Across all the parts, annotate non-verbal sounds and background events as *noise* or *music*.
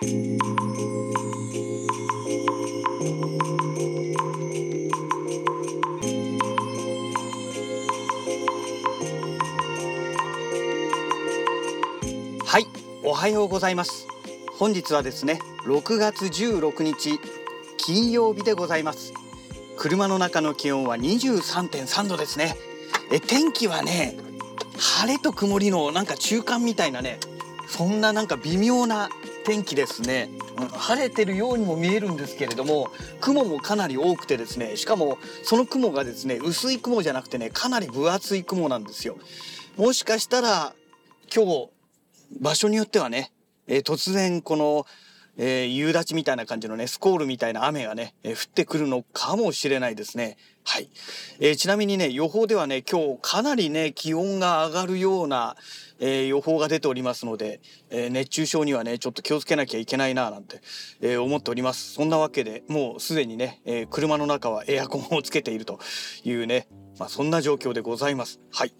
はいおはようございます。本日はですね6月16日金曜日でございます。車の中の気温は23.3度ですね。え天気はね晴れと曇りのなんか中間みたいなねそんななんか微妙な天気ですね、晴れてるようにも見えるんですけれども雲もかなり多くてですねしかもその雲がですね薄い雲じゃなくてねかなり分厚い雲なんですよ。もしかしたら今日場所によってはね、えー、突然この、えー、夕立みたいな感じのね、スコールみたいな雨がね、えー、降ってくるのかもしれないですね。はい。えー、ちなみにね、予報ではね、今日かなりね、気温が上がるような、えー、予報が出ておりますので、えー、熱中症にはね、ちょっと気をつけなきゃいけないななんて、えー、思っております。そんなわけで、もうすでにね、えー、車の中はエアコンをつけているというね、まあ、そんな状況でございます。はい。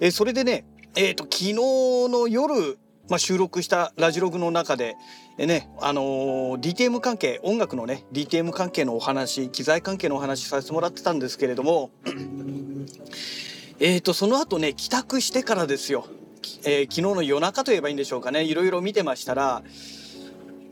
えー、それでね、えっ、ー、と、昨日の夜、まあ、収録したラジログの中で、ね、あのー、DTM 関係、音楽のね、DTM 関係のお話、機材関係のお話させてもらってたんですけれども、えと、その後ね、帰宅してからですよ。えー、昨日の夜中と言えばいいんでしょうかね、いろいろ見てましたら、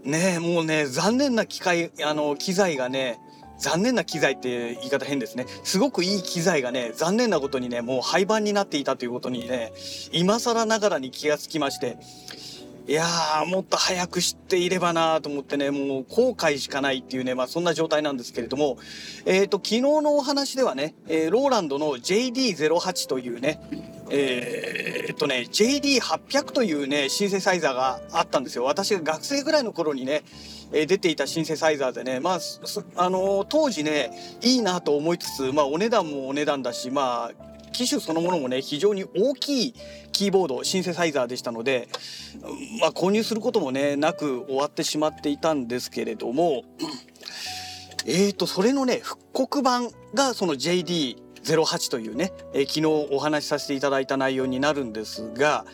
ね、もうね、残念な機械、あの、機材がね、残念な機材って言い方変ですね。すごくいい機材がね、残念なことにね、もう廃盤になっていたということにね、今更ながらに気がつきまして、いやー、もっと早く知っていればなと思ってね、もう後悔しかないっていうね、まあそんな状態なんですけれども、えっ、ー、と、昨日のお話ではね、えー、ローランドの JD08 というね、えー、っとね、JD800 というね、シンセサイザーがあったんですよ。私が学生ぐらいの頃にね、え出ていたシンセサイザーでね、まあ、あのー、当時ね、いいなと思いつつ、まあ、お値段もお値段だし、まあ、機種そのものもね、非常に大きいキーボード、シンセサイザーでしたので、まあ、購入することもね、なく終わってしまっていたんですけれども、えーと、それのね、復刻版がその JD08 というね、えー、昨日お話しさせていただいた内容になるんですが、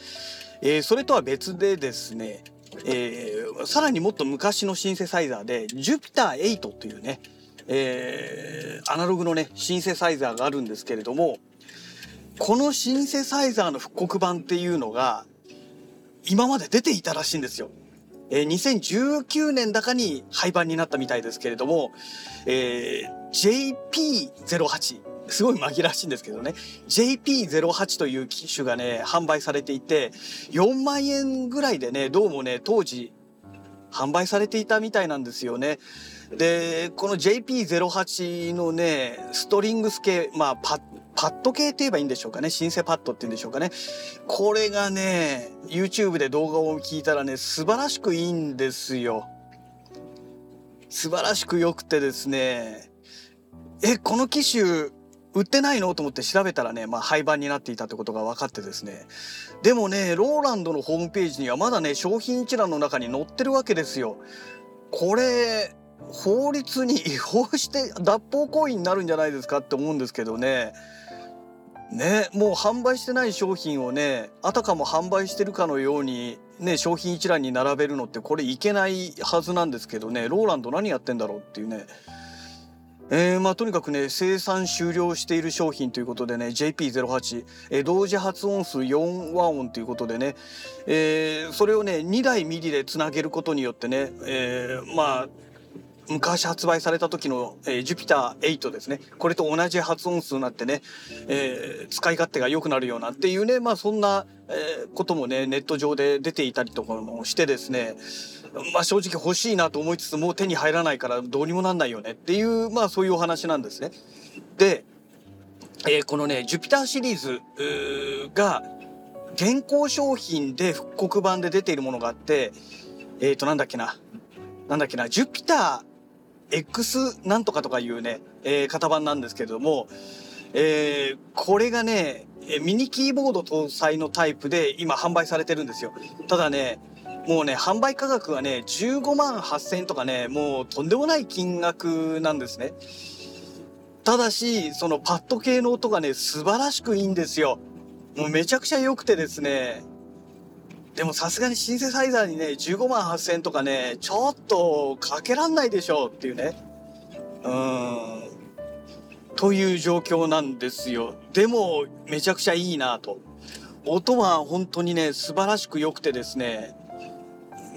えー、それとは別でですね、えー、さらにもっと昔のシンセサイザーで Jupiter8 というね、えー、アナログのねシンセサイザーがあるんですけれどもこのシンセサイザーの復刻版っていうのが今まで出ていたらしいんですよ。えー、2019年だかに廃盤になったみたいですけれども、えー、JP08 すごい紛らわしいんですけどね JP08 という機種がね販売されていて4万円ぐらいでねどうもね当時販売されていたみたいなんですよね。でこの JP08 のねストリングス系まあパッパッド系って言えばいいんでしょうかねシンセパッドって言うんでしょうかねこれがね YouTube で動画を聞いたらね素晴らしくいいんですよ。素晴らしく良くてですねえこの機種売ってないの？と思って調べたらね、まあ、廃盤になっていたってことが分かってですねでもねローランドのホームページにはまだね商品一覧の中に載ってるわけですよ。これ法律に違法して脱法行為になるんじゃないですかって思うんですけどね。ねもう販売してない商品をねあたかも販売してるかのようにね商品一覧に並べるのってこれいけないはずなんですけどねローランド何やってんだろうっていうね。えー、まあとにかくね生産終了している商品ということでね JP08、えー、同時発音数4和音ということでね、えー、それをね2台 MIDI でつなげることによってね、えー、まあ昔発売された時の、えー、ジュピター8ですね。これと同じ発音数になってね、えー、使い勝手が良くなるようなっていうねまあそんな、えー、こともねネット上で出ていたりとかもしてですねまあ正直欲しいなと思いつつもう手に入らないからどうにもなんないよねっていうまあそういうお話なんですね。で、えー、このねジュピターシリーズが現行商品で復刻版で出ているものがあってえっ、ー、となんだっけな。なんだっけな。ジュピター X なんとかとかいうね、えー、型番なんですけれども、えー、これがねミニキーボード搭載のタイプで今販売されてるんですよ。ただねもうね、販売価格がね、15万8000円とかね、もうとんでもない金額なんですね。ただし、そのパッド系の音がね、素晴らしくいいんですよ。もうめちゃくちゃ良くてですね、でもさすがにシンセサイザーにね15万8000とかねちょっとかけらんないでしょうっていうね。うーん。という状況なんですよ。でもめちゃくちゃいいなと。音は本当にね素晴らしく良くてですね、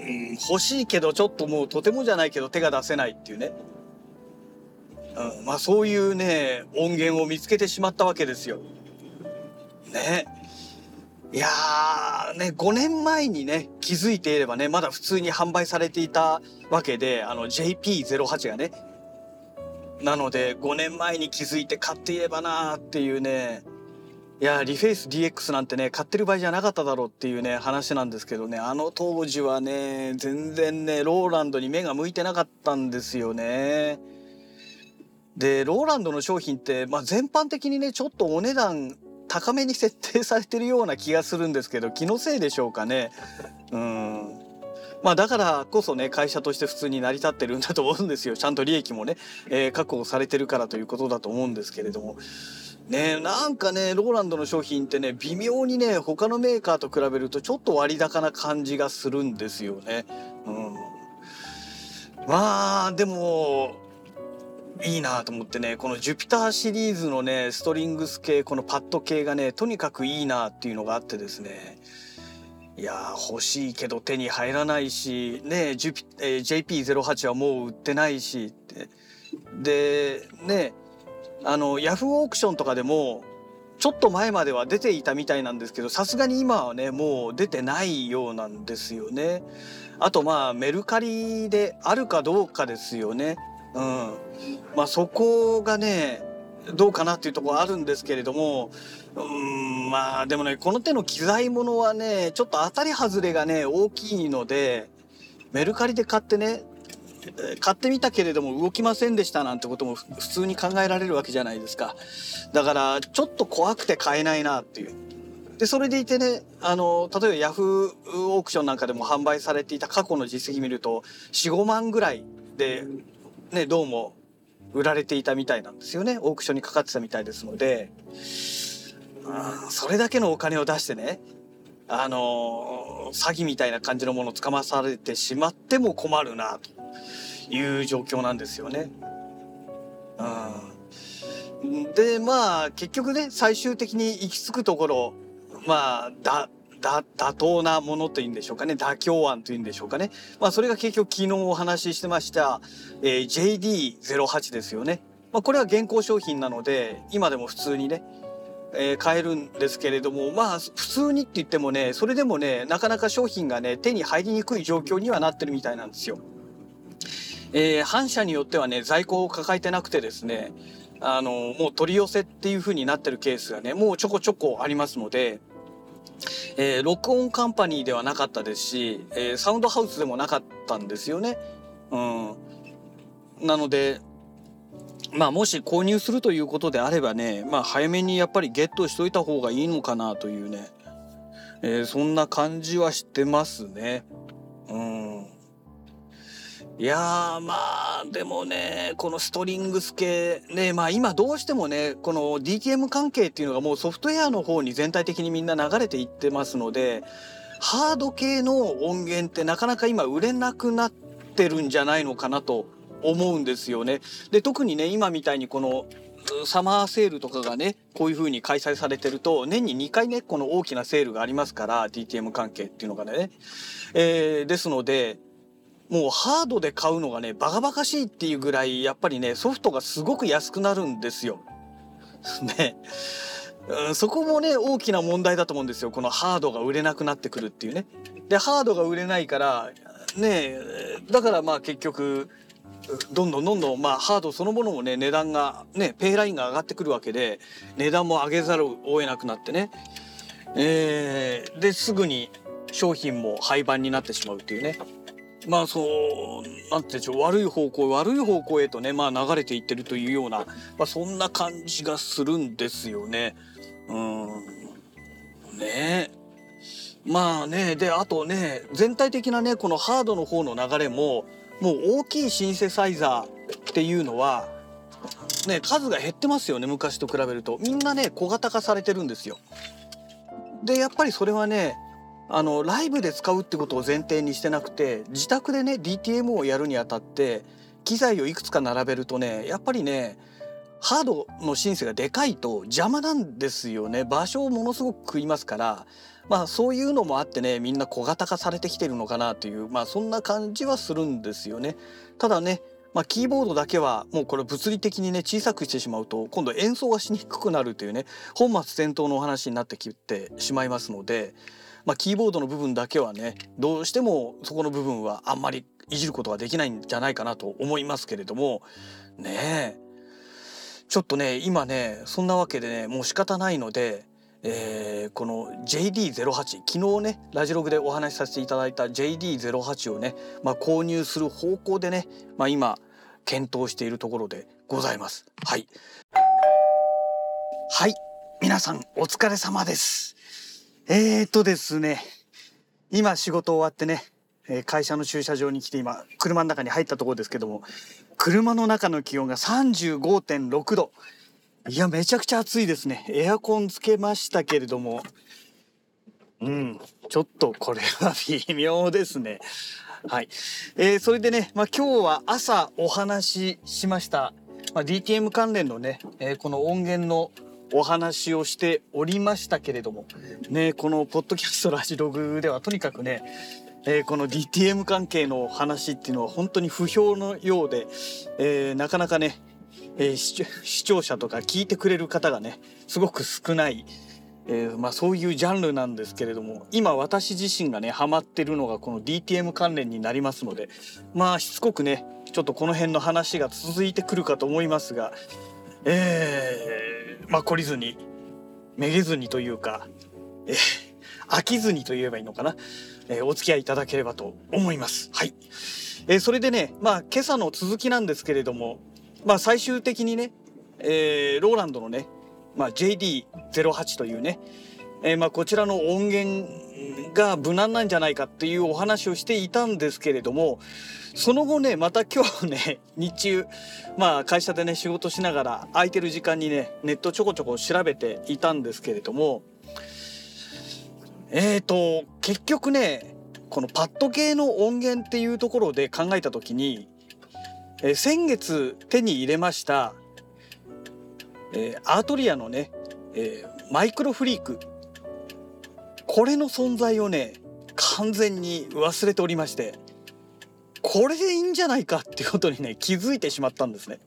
うん、欲しいけどちょっともうとてもじゃないけど手が出せないっていうね、うん、まあそういうね音源を見つけてしまったわけですよ。ね。いやーね5年前にね気づいていればねまだ普通に販売されていたわけであの JP08 がね。なので5年前に気づいて買っていればなーっていうね。いやリフェイス DX なんてね買ってる場合じゃなかっただろうっていうね話なんですけどね。あの当時はね全然ねローランドに目が向いてなかったんですよね。でローランドの商品って、まあ、全般的にねちょっとお値段高めに設定されてるような気がするんですけど気のせいでしょうかね。うんまあだからこそね会社として普通に成り立ってるんだと思うんですよちゃんと利益もね、えー、確保されてるからということだと思うんですけれどもねなんかねローランドの商品ってね微妙にね他のメーカーと比べるとちょっと割高な感じがするんですよね。うん、まあでもいいなと思ってねこのジュピターシリーズのねストリングス系このパッド系がねとにかくいいなっていうのがあってですねいや欲しいけど手に入らないしねジュピ、えー、JP08 はもう売ってないしってでねあのヤフーオークションとかでもちょっと前までは出ていたみたいなんですけどさすがに今はねもう出てないようなんですよね。あとまあメルカリであるかどうかですよね。うん、まあそこがねどうかなっていうところあるんですけれどもうんまあでもねこの手の機材ものはねちょっと当たり外れがね大きいのでメルカリで買ってね買ってみたけれども動きませんでしたなんてことも普通に考えられるわけじゃないですか。だからちょっと怖くて買えないなっていう。で、それでいてね、あの、例えばヤフーオークションなんかでも販売されていた過去の実績見ると、4、5万ぐらいで、ね、どうも売られていたみたいなんですよね。オークションにかかってたみたいですので、それだけのお金を出してね、あの詐欺みたいな感じのものをつかまされてしまっても困るなと。いう状況なんですよね。うん、でまあ結局ね最終的に行き着くところまあだだ妥当なものというんでしょうかね妥協案というんでしょうかね、まあ、それが結局昨日お話ししてました、えー、JD08 ですよね。まあ、これは現行商品なので今でも普通にねえー、買えるんですけれどもまあ普通にって言ってもねそれでもねなかなか商品がね手に入りにくい状況にはなってるみたいなんですよ。えー、反社によってはね在庫を抱えてなくてですねあのもう取り寄せっていう風になってるケースがねもうちょこちょこありますので、えー、録音カンパニーではなかったですし、えー、サウンドハウスでもなかったんですよね。うん、なのでまあもし購入するということであればね、まあ、早めにやっぱりゲットしといた方がいいのかなというね、えー、そんな感じはしてますね。うんいやーまあでもねこのストリングス系ねまあ今どうしてもねこの DTM 関係っていうのがもうソフトウェアの方に全体的にみんな流れていってますのでハード系の音源ってなかなか今売れなくなってるんじゃないのかなと思うんですよね。で特にね今みたいにこのサマーセールとかがねこういう風に開催されてると年に2回ねこの大きなセールがありますから DTM 関係っていうのがね。えー、ですのでもうハードで買うのがねバカバカしいっていうぐらいやっぱりねソフトがすごく安くなるんですよ。*laughs* ね。うん、そこもね大きな問題だと思うんですよこのハードが売れなくなってくるっていうね。でハードが売れないからねだからまあ結局どんどんどんどんまあハードそのものもね値段がねペイラインが上がってくるわけで値段も上げざるを得なくなってね、えー、ですぐに商品も廃盤になってしまうっていうね。まあそうなんてでしょう悪い方向悪い方向へとねまあ流れていってるというような、まあ、そんな感じがするんですよね。うんねまあねであとね全体的なねこのハードの方の流れももう大きいシンセサイザーっていうのはね数が減ってますよね昔と比べるとみんなね小型化されてるんですよ。でやっぱりそれはねあのライブで使うってことを前提にしてなくて自宅でね DTM をやるにあたって機材をいくつか並べるとねやっぱりねハードのシンセがでかいと邪魔なんですよね場所をものすごく食いますからまあそういうのもあってねみんな小型化されてきてるのかなというまあそんな感じはするんですよね。ただねまあ、キーボードだけはもうこれ物理的にね小さくしてしまうと今度演奏がしにくくなるというね本末転倒のお話になってきてしまいますので、まあ、キーボードの部分だけはねどうしてもそこの部分はあんまりいじることができないんじゃないかなと思いますけれどもねえちょっとね今ねそんなわけでねもう仕方ないのでえー、この JD08 昨日ねラジログでお話しさせていただいた JD08 をね、まあ、購入する方向でね、まあ、今検討しているところでございます。はいはい皆さんお疲れ様です。えーとですね今仕事終わってね会社の駐車場に来て今車の中に入ったところですけども車の中の気温が35.6度いや、めちゃくちゃ暑いですね。エアコンつけましたけれども、うん、ちょっとこれは微妙ですね。はい。えー、それでね、まあ、今日は朝お話ししました、まあ、DTM 関連のね、えー、この音源のお話をしておりましたけれども、ね、このポッドキャストラジログではとにかくね、えー、この DTM 関係の話っていうのは本当に不評のようで、えー、なかなかねえー、視聴者とか聞いてくれる方がねすごく少ない、えー、まあ、そういうジャンルなんですけれども今私自身がねハマってるのがこの DTM 関連になりますのでまあしつこくねちょっとこの辺の話が続いてくるかと思いますがえー、まあ懲りずにめげずにというか、えー、飽きずにと言えばいいのかな、えー、お付き合いいただければと思います。はい。えー、それでね、まあ今朝の続きなんですけれども、まあ、最終的にね、えー、ローランドのね、まあ、JD08 というね、えー、まあこちらの音源が無難なんじゃないかっていうお話をしていたんですけれどもその後ねまた今日ね *laughs* 日中まあ会社でね仕事しながら空いてる時間にねネットちょこちょこ調べていたんですけれどもえーと結局ねこのパッド系の音源っていうところで考えた時にえ、先月手に入れました、えー、アートリアのね、えー、マイクロフリークこれの存在をね完全に忘れておりましてこれでいいんじゃないかっていうことにね気づいてしまったんですね。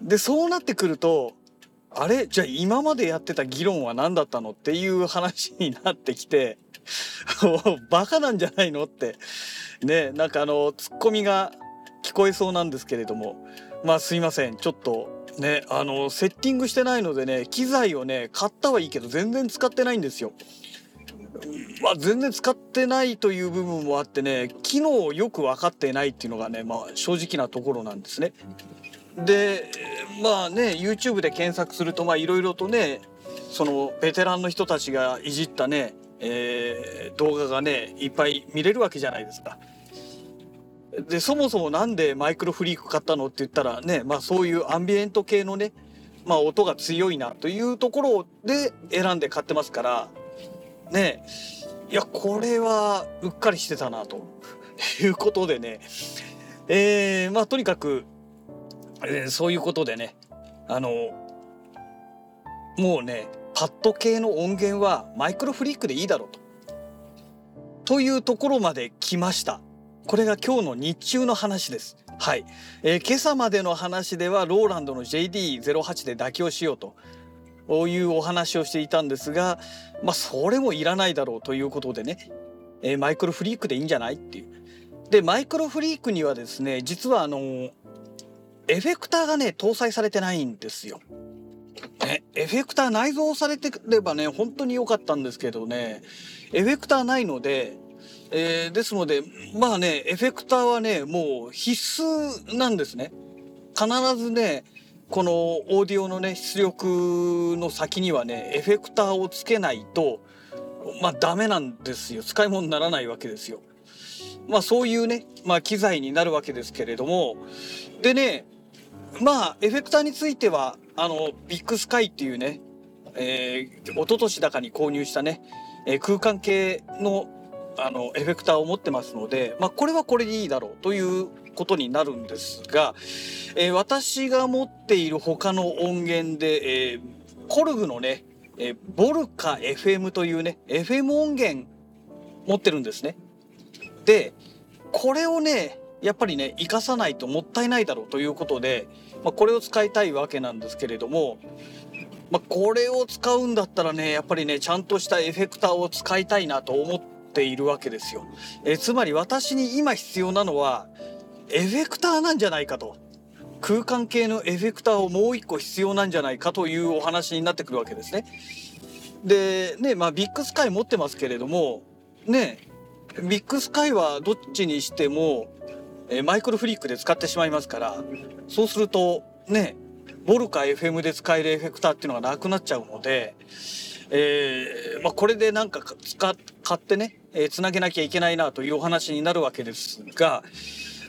でそうなってくるとあれ？じゃあ今までやってた議論は何だったのっていう話になってきて *laughs* バカなんじゃないのってねなんかあのツッコミが聞こえそうなんですけれどもまあすいませんちょっとねあのセッティングしてないのでね機材をね買ったはいいけど全然使ってないんですよ。まあ、全然使ってないという部分もあってね機能をよく分かってないっていうのがね、まあ、正直なところなんですね。でまあね YouTube で検索するといろいろとねそのベテランの人たちがいじったね、えー、動画がねいっぱい見れるわけじゃないですか。でそもそもなんでマイクロフリーク買ったのって言ったらね、まあ、そういうアンビエント系のね、まあ、音が強いなというところで選んで買ってますからねいやこれはうっかりしてたなということでねえー、まあとにかく、えー、そういうことでねあのもうねパッド系の音源はマイクロフリークでいいだろうと。というところまで来ました。これが今日の日中の話です。はい、えー、今朝までの話ではローランドの JD08 で妥協しようというお話をしていたんですが、まあ、それもいらないだろうということでね、えー、マイクロフリークでいいんじゃないっていう。でマイクロフリークにはですね実はあのエフェクターがね搭載されてないんですよ。ね、エフェクター内蔵されてればね本当に良かったんですけどねエフェクターないのでえー、ですのでまあねエフェクターはねもう必須なんですね。必ずねこのオーディオのね出力の先にはねエフェクターをつけないとまあダメなんですよ使い物にならないわけですよ。まあそういうね、まあ、機材になるわけですけれどもでねまあエフェクターについてはあのビッグスカイっていうねえー、一昨年だかに購入したね、えー、空間系のあのエフェクターを持ってますので、まあ、これはこれでいいだろうということになるんですが、えー、私が持っている他の音源で、えー、コルグのね、えー、ボルカ FM というね FM 音源持ってるんですね。でこれをねやっぱりね生かさないともったいないだろうということで、まあ、これを使いたいわけなんですけれども、まあ、これを使うんだったらねやっぱりねちゃんとしたエフェクターを使いたいなと思っているわけですよ。えつまり私に今必要なのはエフェクターなんじゃないかと。空間系のエフェクターをもう一個必要なんじゃないかというお話になってくるわけですね。でねまあビッグスカイ持ってますけれどもねビッグスカイはどっちにしてもえマイクロフリックで使ってしまいますからそうするとねボルカ FM で使えるエフェクターっていうのがなくなっちゃうので、えー、まあ、これでなんか使買ってね、えー、つなげなきゃいけないなというお話になるわけですが、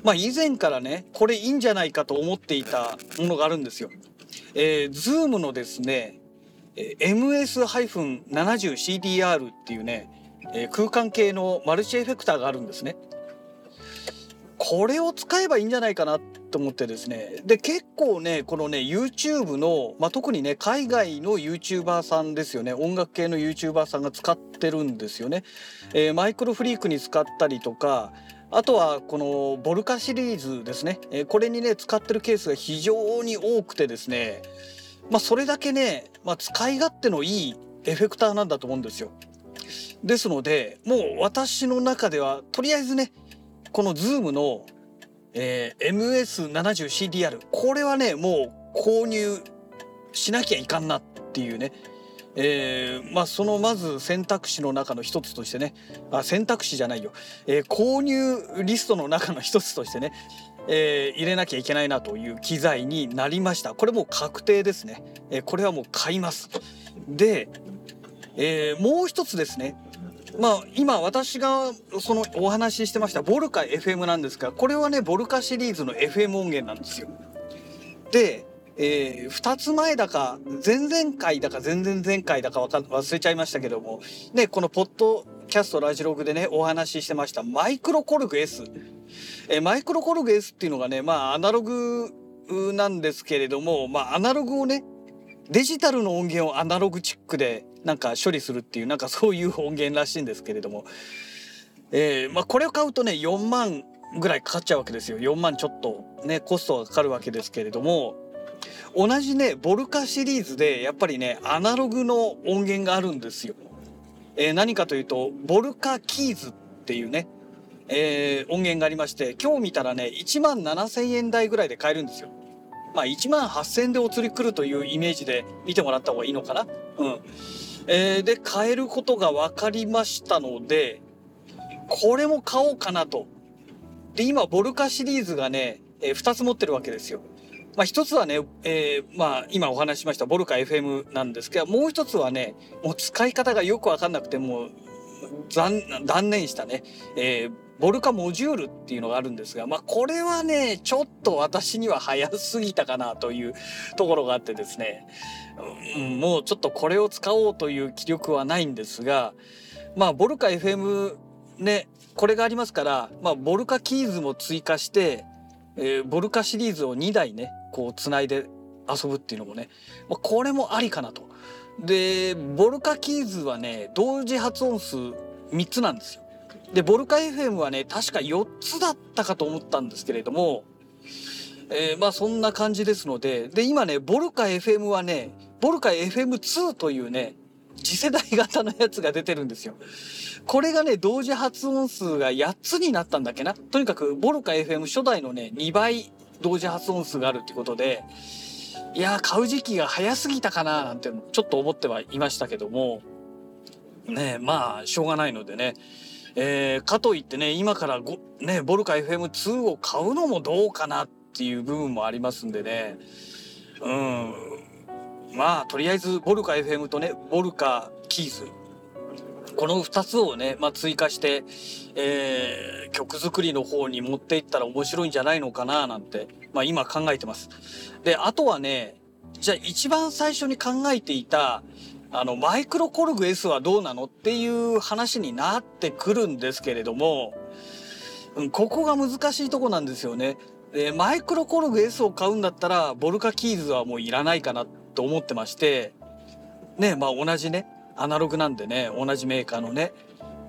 まあ、以前からねこれいいんじゃないかと思っていたものがあるんですよ。えー、Zoom のですね MS-70CDR っていうね、え、空間系のマルチエフェクターがあるんですね。これを使えばいいんじゃないかなと思ってですねで結構ねこのね YouTube の、まあ、特にね海外の YouTuber さんですよね音楽系の YouTuber さんが使ってるんですよね。えー、マイクロフリークに使ったりとかあとはこのボルカシリーズですね、えー、これにね使ってるケースが非常に多くてですねまあそれだけね、まあ、使い勝手のいいエフェクターなんだと思うんですよ。ですのでもう私の中ではとりあえずねこの Zoom の、えー、MS70CDR これはねもう購入しなきゃいかんなっていうね。えー、まあそのまず選択肢の中の一つとしてね。あ選択肢じゃないよ、えー、購入リストの中の一つとしてね、えー、入れなきゃいけないなという機材になりました。これもう確定ですね、えー、これはもう買います。で、えー、もう一つですね。まあ今私がそのお話ししてましたボルカ FM なんですがこれはねボルカシリーズの FM 音源なんですよ。で、えー、2つ前だか前々回だか前々前回だかか忘れちゃいましたけどもねこのポッドキャストラジログでねお話ししてましたマイクロコルグ S、えー、マイクロコルグ S っていうのがねまあアナログなんですけれどもまあアナログをねデジタルの音源をアナログチックでなんか処理するっていうなんかそういう音源らしいんですけれども、えーまあ、これを買うとね4万ぐらいかかっちゃうわけですよ4万ちょっとねコストがかかるわけですけれども同じねボルカシリーズでやっぱりねアナログの音源があるんですよ。えー、何かというとボルカキーズっていうね、えー、音源がありまして今日見たらね1万7,000円台ぐらいで買えるんですよ。まあ1万8,000円でお釣り来るというイメージで見てもらった方がいいのかな？うん。えー、で買えることが分かりましたのでこれも買おうかなと。で今ボルカシリーズがね、えー、2つ持ってるわけですよ。まあ、一つはね、えー、まあ今お話ししましたボルカ FM なんですけどもう一つはねもう使い方がよく分かんなくてもう断念したね、えー、ボルカモジュールっていうのがあるんですが、まあ、これはね、ちょっと私には早すぎたかなというところがあってですね、うん、もうちょっとこれを使おうという気力はないんですが、まあ、ボルカ FM ね、これがありますから、まあ、ボルカキーズも追加して、えー、ボルカシリーズを2台ね、こう、つないで遊ぶっていうのもね、まあ、これもありかなと。で、ボルカキーズはね、同時発音数3つなんですよ。で、ボルカ FM はね、確か4つだったかと思ったんですけれども、えー、まあそんな感じですので、で、今ね、ボルカ FM はね、ボルカ FM2 というね、次世代型のやつが出てるんですよ。これがね、同時発音数が8つになったんだっけな。とにかく、ボルカ FM 初代のね、2倍同時発音数があるってことで、いや買う時期が早すぎたかななんてちょっと思ってはいましたけども、ねまあ、しょうがないのでね、えー、かといってね今からご、ね、ボルカ FM2 を買うのもどうかなっていう部分もありますんでね。うん。まあとりあえずボルカ FM とねボルカキーズ。この2つをね、まあ、追加して、えー、曲作りの方に持っていったら面白いんじゃないのかななんて、まあ、今考えてます。であとはねじゃあ一番最初に考えていたあのマイクロコルグ S はどうなのっていう話になってくるんですけれども、うん、ここが難しいとこなんですよね。でマイクロコルグ S を買うんだったらボルカキーズはもういらないかなと思ってましてねまあ同じねアナログなんでね同じメーカーのね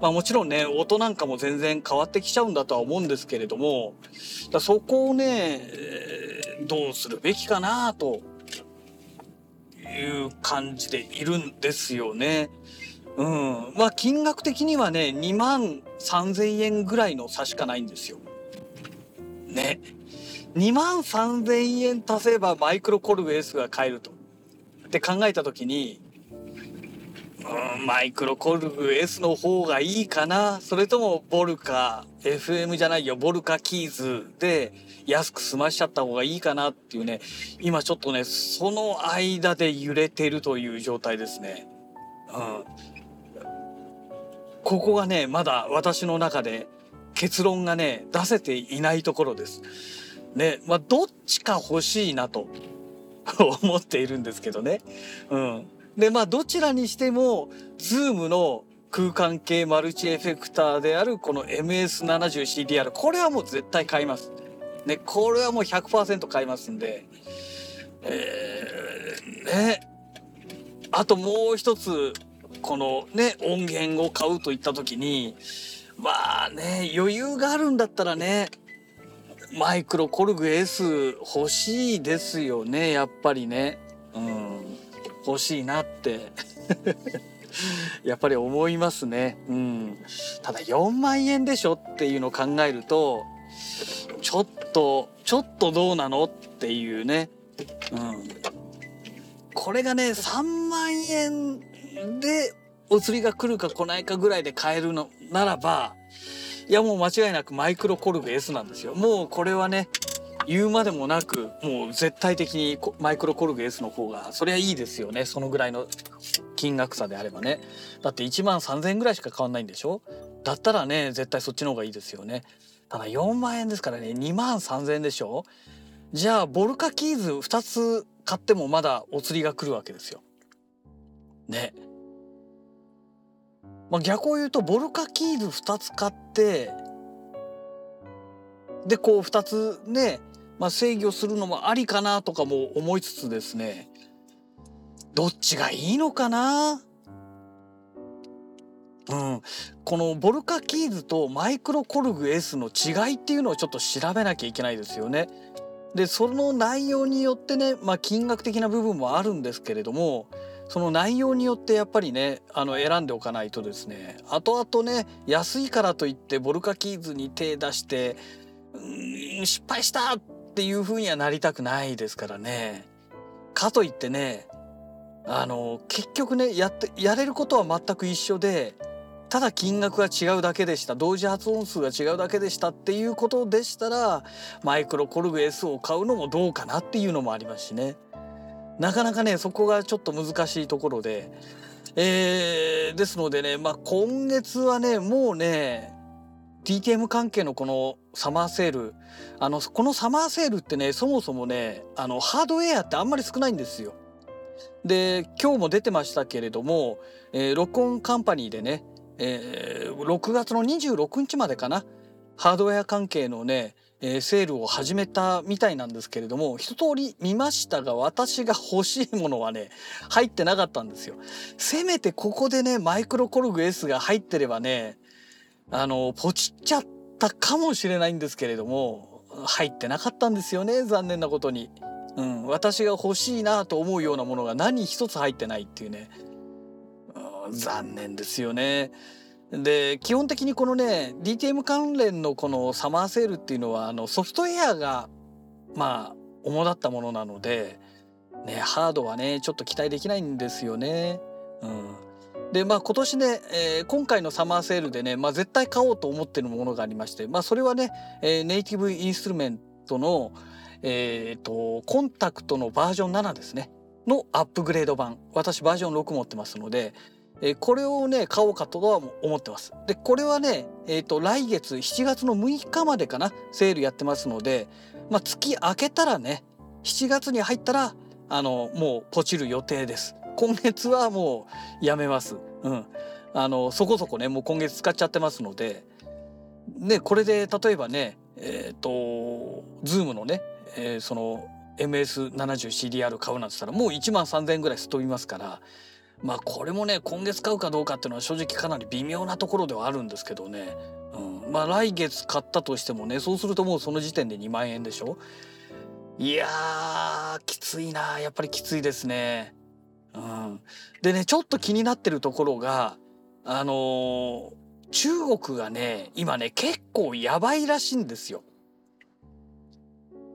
まあもちろんね音なんかも全然変わってきちゃうんだとは思うんですけれどもそこをね、どうするべきかなという感じでいるんですよね。うん、まあ金額的にはね2万3,000円ぐらいの差しかないんですよ。ね。2万3,000円足せばマイクロコルベスが買えると。って考えた時に、うん、マイクロコルグ S の方がいいかなそれともボルカ FM じゃないよボルカキーズで安く済ましちゃった方がいいかなっていうね今ちょっとねその間で揺れてるという状態ですね。うん、ここがねまだ私の中で結論がね出せていないところです。ねまあどっちか欲しいなと思っているんですけどね。うん、でまあどちらにしてもズームの空間系マルチエフェクターであるこの MS70CDR これはもう絶対買います。ねこれはもう100%買いますんで。えー、ねあともう一つこのね音源を買うといった時にまあね余裕があるんだったらねマイクロコルグ S 欲しいですよねやっぱりねうん欲しいなって。*laughs* やっぱり思いますね。うん。ただ4万円でしょっていうのを考えるとちょっとちょっとどうなのっていうね。うん。これがね3万円でお釣りが来るか来ないかぐらいで買えるのならばいやもう間違いなくマイクロコルグ S なんですよ。もうこれはね、言うまでもなく、もう絶対的にマイクロコルグ S の方が、そりゃいいですよね。そのぐらいの金額差であればね。だって1万3000円ぐらいしか変わんないんでしょ？だったらね、絶対そっちの方がいいですよね。ただ4万円ですからね、2万3000円でしょ？じゃあ、ボルカキーズ2つ買ってもまだお釣りが来るわけですよ。ね。まあ、逆を言うとボルカキーズ2つ買ってでこう2つね、まあ、制御するのもありかなとかも思いつつですねどっちがいいのかな？うん、このボルカキーズとマイクロコルグ S の違いっていうのをちょっと調べなきゃいけないですよね。でその内容によってね、まあ、金額的な部分もあるんですけれどもその内容によってやっぱりねあの選んでおかないとですね後々ね安いからといってボルカキーズに手出してうん失敗したっていう風にはなりたくないですからね。かといってねあの結局ねやってやれることは全く一緒でただ金額が違うだけでした同時発音数が違うだけでしたっていうことでしたらマイクロコルグ S を買うのもどうかなっていうのもありますしね。なかなかねそこがちょっと難しいところで、えー、ですのでね、まあ、今月はねもうね DTM 関係のこのサマーセールあのこのサマーセールってねそもそもねあのハードウェアってあんまり少ないんですよ。で今日も出てましたけれども、えー、録音カンパニーでね、えー、6月の26日までかなハードウェア関係のねえー、セールを始めたみたいなんですけれども一通り見ましたが私が欲しいものはね入ってなかったんですよ。せめてここでねマイクロコルグ S が入ってればねあのポチっちゃってたかもしれないんですけれども入ってなかったんですよね残念なことに。うん、私が欲しいなと思うようなものが何一つ入ってないっていうね、うん、残念ですよね。で基本的にこのね DTM 関連のこのサマーセールっていうのはあのソフトウェアがまあ主だったものなので、ね、ハードはねちょっと期待できないんですよね。うん、でまあ今年ね、えー、今回のサマーセールでね、まあ、絶対買おうと思ってるものがありまして、まあ、それはね、えー、ネイティブインストゥルメントの、えーと、コンタクトのバージョン7ですねのアップグレード版私バージョン6持ってますので、えこれをね買おうかとは思ってます。でこれはね、えーと、来月7月の6日までかなセールやってますので、まあ、月明けたらね7月に入ったらあのもうポチる予定です。今月はもうやめます。うん。あのそこそこねもう今月使っちゃってますので、ねこれで例えばねえっ、ー、とズームのね、えー、その MS70CDR 買うなんて言ったらもう1万3,000円ぐらいすっ飛びますからまあこれもね今月買うかどうかっていうのは正直かなり微妙なところではあるんですけどね、うん、まあ来月買ったとしてもねそうするともうその時点で2万円でしょ？いやーきついなやっぱりきついですね。うん、でねちょっと気になってるところがあのー、中国がね今ね結構やばいらしいんですよ。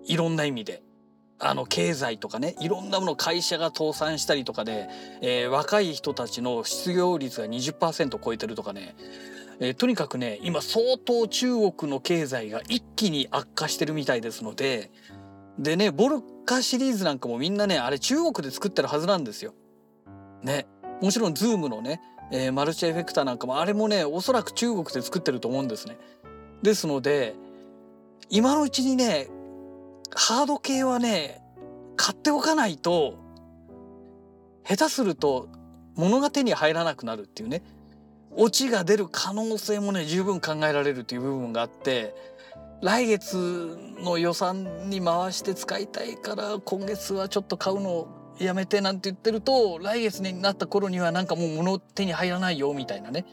いろんな意味で。あの経済とかねいろんなもの会社が倒産したりとかで、えー、若い人たちの失業率が20%超えてるとかね、えー、とにかくね今相当中国の経済が一気に悪化してるみたいですのででね volcaシリーズなんかもみんなねあれ中国で作ってるはずなんですよ。ねもちろんズームのね、えー、マルチエフェクターなんかもあれもねおそらく中国で作ってると思うんですね。ですので今のうちにねハード系はね買っておかないと下手すると物が手に入らなくなるっていうねオチが出る可能性もね十分考えられるという部分があって来月の予算に回して使いたいから今月はちょっと買うのをやめてなんて言ってると来月になった頃にはなんかもう物手に入らないよみたいなね、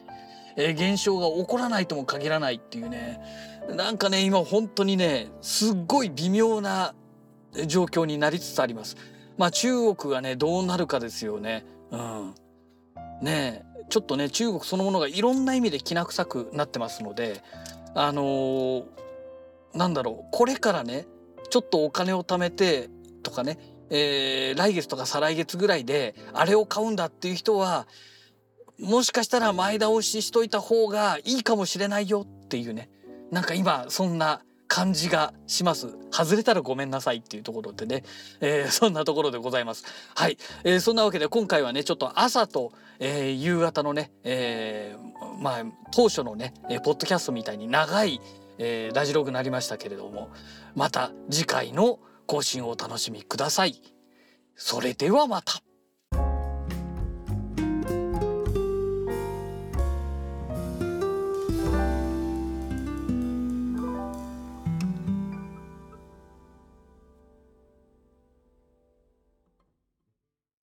えー、現象が起こらないとも限らないっていうねなんかね今本当にねすっごい微妙な状況になりつつあります。まあ中国がねどうなるかですよね。うん。ねちょっとね中国そのものがいろんな意味できな臭くなってますのであのー、なんだろうこれからねちょっとお金を貯めてとかね、えー、来月とか再来月ぐらいであれを買うんだっていう人はもしかしたら前倒ししといた方がいいかもしれないよっていうねなんか今そんな感じがします。外れたらごめんなさいっていうところでね、えー、そんなところでございます。はい、えー、そんなわけで今回はねちょっと朝と、えー、夕方のね、え、まあ当初のねえポッドキャストみたいに長い、えー、ラジログになりましたけれどもまた次回の更新をお楽しみください。それではまた。